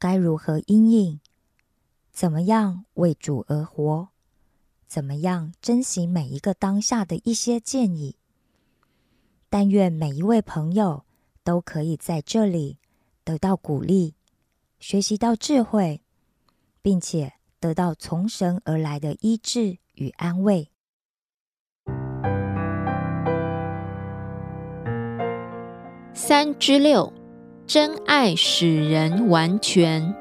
该如何应应，怎么样为主而活，怎么样珍惜每一个当下的一些建议。但愿每一位朋友都可以在这里得到鼓励，学习到智慧，并且得到从神而来的医治。与安慰。三之六，真爱使人完全。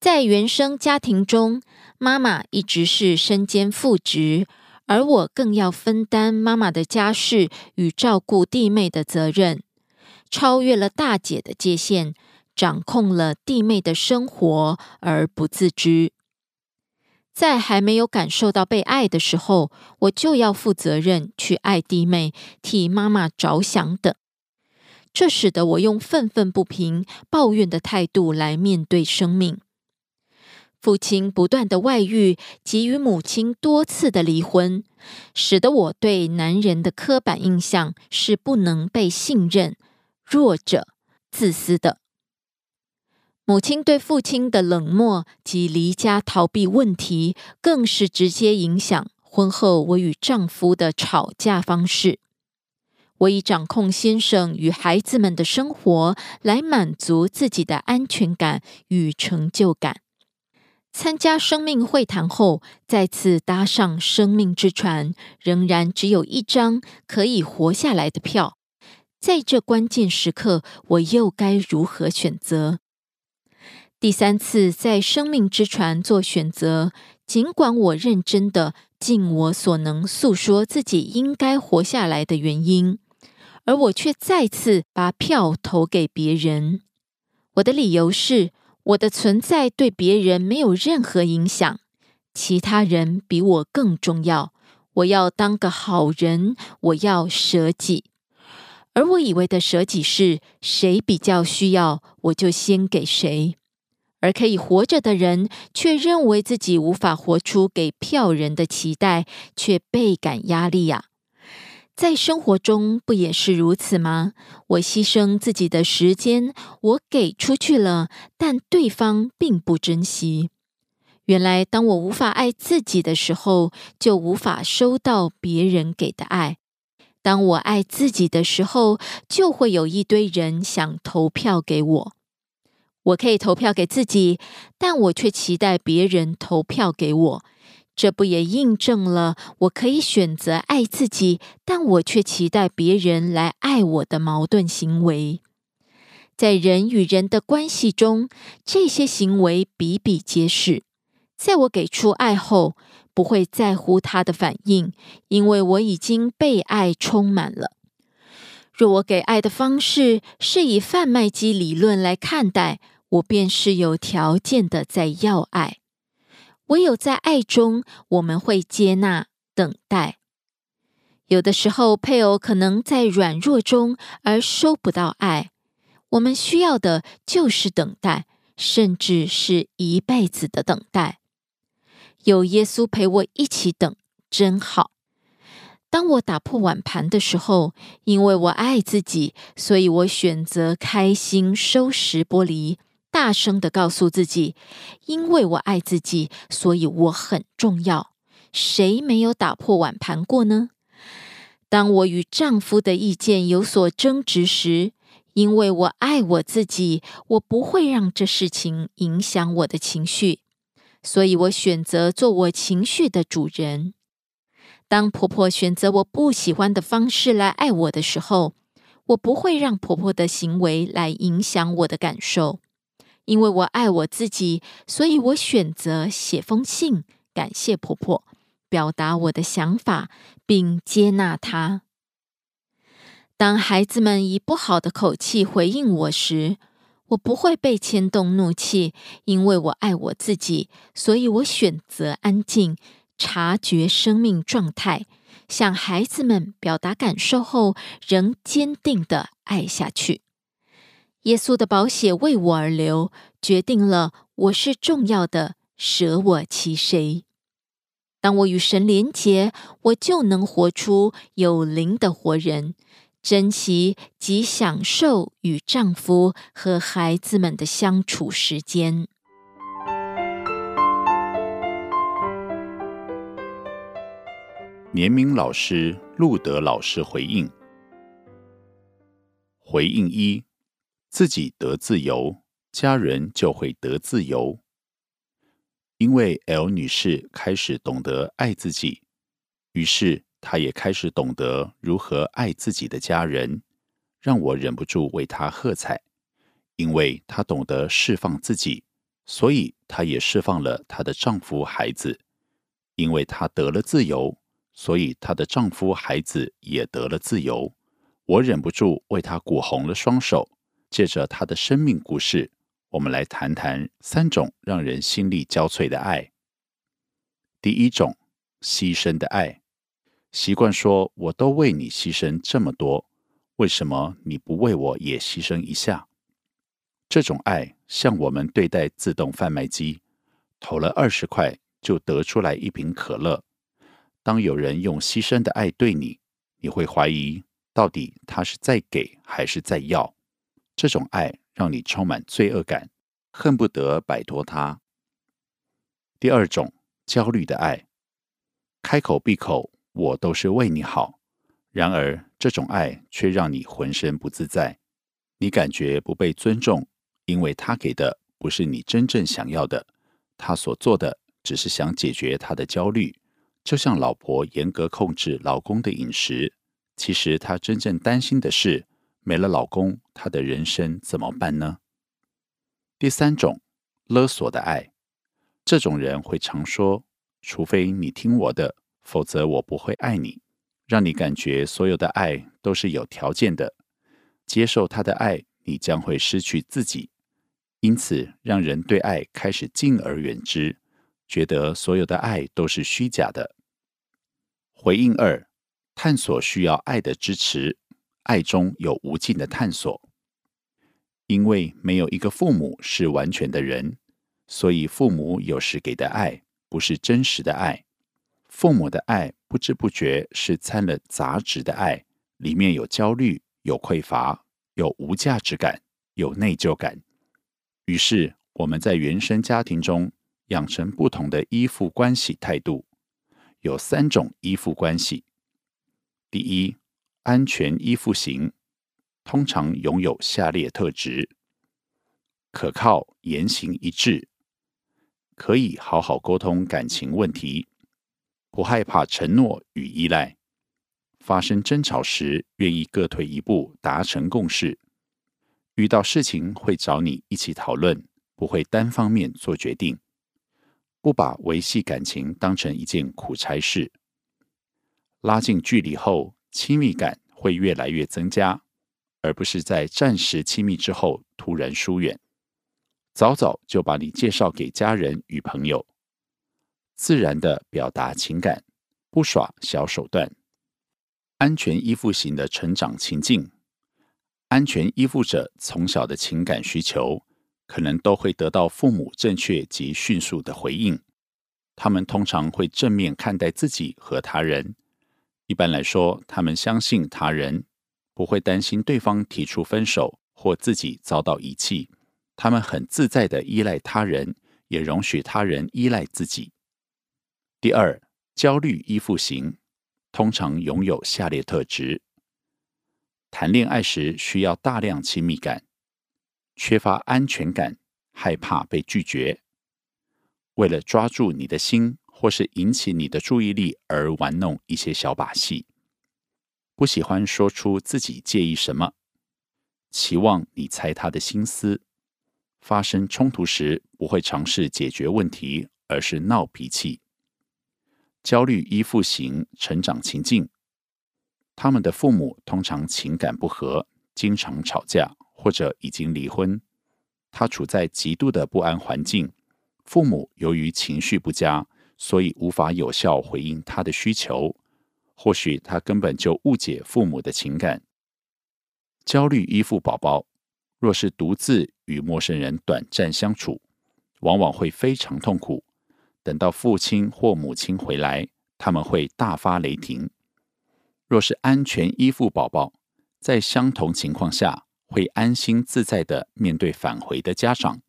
在原生家庭中，妈妈一直是身兼父职，而我更要分担妈妈的家事与照顾弟妹的责任，超越了大姐的界限。掌控了弟妹的生活而不自知，在还没有感受到被爱的时候，我就要负责任去爱弟妹，替妈妈着想等。这使得我用愤愤不平、抱怨的态度来面对生命。父亲不断的外遇，及与母亲多次的离婚，使得我对男人的刻板印象是不能被信任、弱者、自私的。母亲对父亲的冷漠及离家逃避问题，更是直接影响婚后我与丈夫的吵架方式。我以掌控先生与孩子们的生活来满足自己的安全感与成就感。参加生命会谈后，再次搭上生命之船，仍然只有一张可以活下来的票。在这关键时刻，我又该如何选择？第三次在生命之船做选择，尽管我认真的尽我所能诉说自己应该活下来的原因，而我却再次把票投给别人。我的理由是，我的存在对别人没有任何影响，其他人比我更重要。我要当个好人，我要舍己。而我以为的舍己是谁比较需要，我就先给谁。而可以活着的人，却认为自己无法活出给票人的期待，却倍感压力呀。在生活中不也是如此吗？我牺牲自己的时间，我给出去了，但对方并不珍惜。原来，当我无法爱自己的时候，就无法收到别人给的爱；当我爱自己的时候，就会有一堆人想投票给我。我可以投票给自己，但我却期待别人投票给我。这不也印证了我可以选择爱自己，但我却期待别人来爱我的矛盾行为？在人与人的关系中，这些行为比比皆是。在我给出爱后，不会在乎他的反应，因为我已经被爱充满了。若我给爱的方式是以贩卖机理论来看待，我便是有条件的在要爱。唯有在爱中，我们会接纳、等待。有的时候，配偶可能在软弱中而收不到爱。我们需要的就是等待，甚至是一辈子的等待。有耶稣陪我一起等，真好。当我打破碗盘的时候，因为我爱自己，所以我选择开心收拾玻璃，大声的告诉自己：因为我爱自己，所以我很重要。谁没有打破碗盘过呢？当我与丈夫的意见有所争执时，因为我爱我自己，我不会让这事情影响我的情绪，所以我选择做我情绪的主人。当婆婆选择我不喜欢的方式来爱我的时候，我不会让婆婆的行为来影响我的感受。因为我爱我自己，所以我选择写封信感谢婆婆。表达我的想法，并接纳她。当孩子们以不好的口气回应我时，我不会被牵动怒气，因为我爱我自己，所以我选择安静，察觉生命状态，向孩子们表达感受后，仍坚定的爱下去。耶稣的宝血为我而流，决定了我是重要的，舍我其谁。当我与神连结，我就能活出有灵的活人，珍惜及享受与丈夫和孩子们的相处时间。年明老师路德老师回应：回应一，自己得自由，家人就会得自由。因为 L 女士开始懂得爱自己，于是她也开始懂得如何爱自己的家人，让我忍不住为她喝彩。因为她懂得释放自己，所以她也释放了她的丈夫、孩子。因为她得了自由，所以她的丈夫、孩子也得了自由。我忍不住为她鼓红了双手，借着她的生命故事。我们来谈谈三种让人心力交瘁的爱。第一种，牺牲的爱。习惯说：“我都为你牺牲这么多，为什么你不为我也牺牲一下？”这种爱像我们对待自动贩卖机，投了二十块就得出来一瓶可乐。当有人用牺牲的爱对你，你会怀疑到底他是在给还是在要？这种爱。让你充满罪恶感，恨不得摆脱他。第二种焦虑的爱，开口闭口我都是为你好，然而这种爱却让你浑身不自在，你感觉不被尊重，因为他给的不是你真正想要的，他所做的只是想解决他的焦虑，就像老婆严格控制老公的饮食，其实她真正担心的是。没了老公，她的人生怎么办呢？第三种勒索的爱，这种人会常说：“除非你听我的，否则我不会爱你。”让你感觉所有的爱都是有条件的，接受他的爱，你将会失去自己。因此，让人对爱开始敬而远之，觉得所有的爱都是虚假的。回应二，探索需要爱的支持。爱中有无尽的探索，因为没有一个父母是完全的人，所以父母有时给的爱不是真实的爱。父母的爱不知不觉是掺了杂质的爱，里面有焦虑、有匮乏、有无价值感、有内疚感。于是我们在原生家庭中养成不同的依附关系态度，有三种依附关系。第一。安全依附型通常拥有下列特质：可靠、言行一致，可以好好沟通感情问题，不害怕承诺与依赖，发生争吵时愿意各退一步达成共识，遇到事情会找你一起讨论，不会单方面做决定，不把维系感情当成一件苦差事，拉近距离后。亲密感会越来越增加，而不是在暂时亲密之后突然疏远。早早就把你介绍给家人与朋友，自然的表达情感，不耍小手段。安全依附型的成长情境，安全依附者从小的情感需求，可能都会得到父母正确及迅速的回应。他们通常会正面看待自己和他人。一般来说，他们相信他人，不会担心对方提出分手或自己遭到遗弃。他们很自在的依赖他人，也容许他人依赖自己。第二，焦虑依附型。通常拥有下列特质：谈恋爱时需要大量亲密感，缺乏安全感，害怕被拒绝，为了抓住你的心或是引起你的注意力而玩弄一些小把戏，不喜欢说出自己介意什么，期望你猜他的心思。发生冲突时不会尝试解决问题，而是闹脾气。焦虑依附型成长情境，他们的父母通常情感不和，经常吵架，或者已经离婚。他处在极度的不安环境，父母由于情绪不佳，所以无法有效回应他的需求。或许他根本就误解父母的情感。焦虑依附宝宝，若是独自与陌生人短暂相处，往往会非常痛苦。等到父亲或母亲回来，他们会大发雷霆。若是安全依附宝宝，在相同情况下会安心自在的面对返回的家长。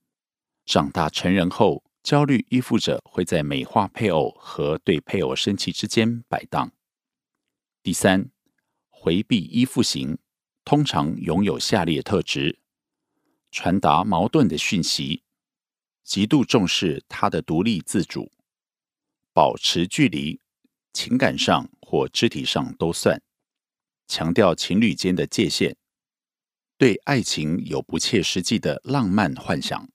长大成人后，焦虑依附者会在美化配偶和对配偶生气之间摆荡。第三，回避依附型通常拥有下列特质：传达矛盾的讯息。极度重视他的独立自主，保持距离，情感上或肢体上都算，强调情侣间的界限，对爱情有不切实际的浪漫幻想，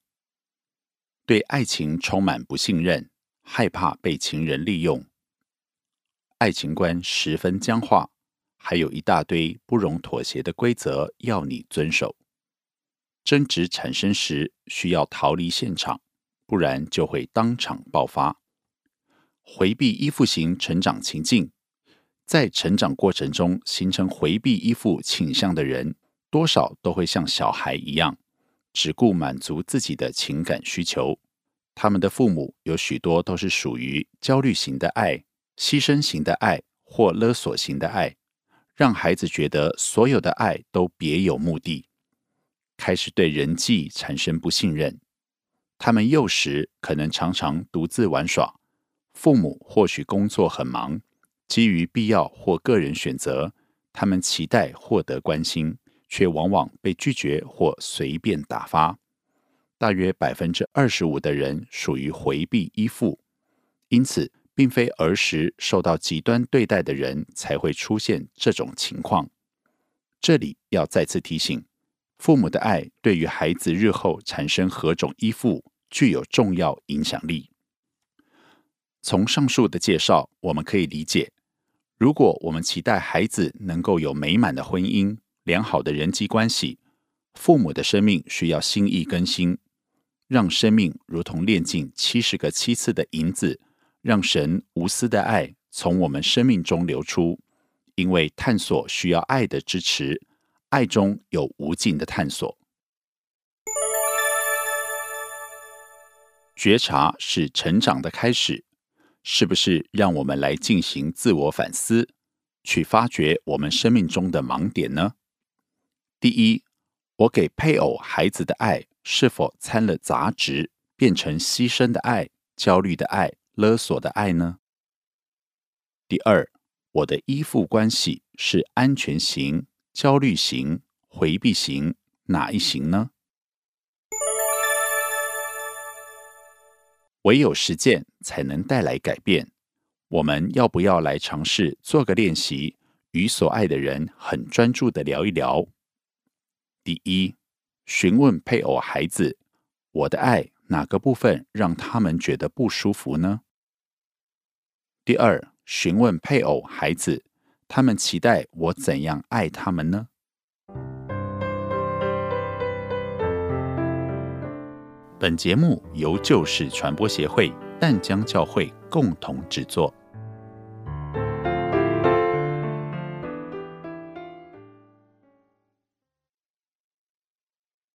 对爱情充满不信任，害怕被情人利用，爱情观十分僵化，还有一大堆不容妥协的规则要你遵守。争执产生时，需要逃离现场，不然就会当场爆发。回避依附型成长情境，在成长过程中形成回避依附倾向的人，多少都会像小孩一样，只顾满足自己的情感需求。他们的父母有许多都是属于焦虑型的爱、牺牲型的爱或勒索型的爱，让孩子觉得所有的爱都别有目的。开始对人际产生不信任，他们幼时可能常常独自玩耍，父母或许工作很忙，基于必要或个人选择，他们期待获得关心，却往往被拒绝或随便打发。大约百分之二十五的人属于回避依附，因此，并非儿时受到极端对待的人才会出现这种情况。这里要再次提醒。父母的爱对于孩子日后产生何种依附具有重要影响力。从上述的介绍，我们可以理解：如果我们期待孩子能够有美满的婚姻、良好的人际关系，父母的生命需要心意更新，让生命如同炼尽七十个七次的银子，让神无私的爱从我们生命中流出。因为探索需要爱的支持。爱中有无尽的探索，觉察是成长的开始，是不是？让我们来进行自我反思，去发掘我们生命中的盲点呢？第一，我给配偶、孩子的爱是否掺了杂质，变成牺牲的爱、焦虑的爱、勒索的爱呢？第二，我的依附关系是安全型。焦虑型、回避型，哪一型呢？唯有实践才能带来改变。我们要不要来尝试做个练习，与所爱的人很专注的聊一聊？第一，询问配偶、孩子：“我的爱哪个部分让他们觉得不舒服呢？”第二，询问配偶、孩子。他们期待我怎样爱他们呢？本节目由旧事传播协会淡江教会共同制作。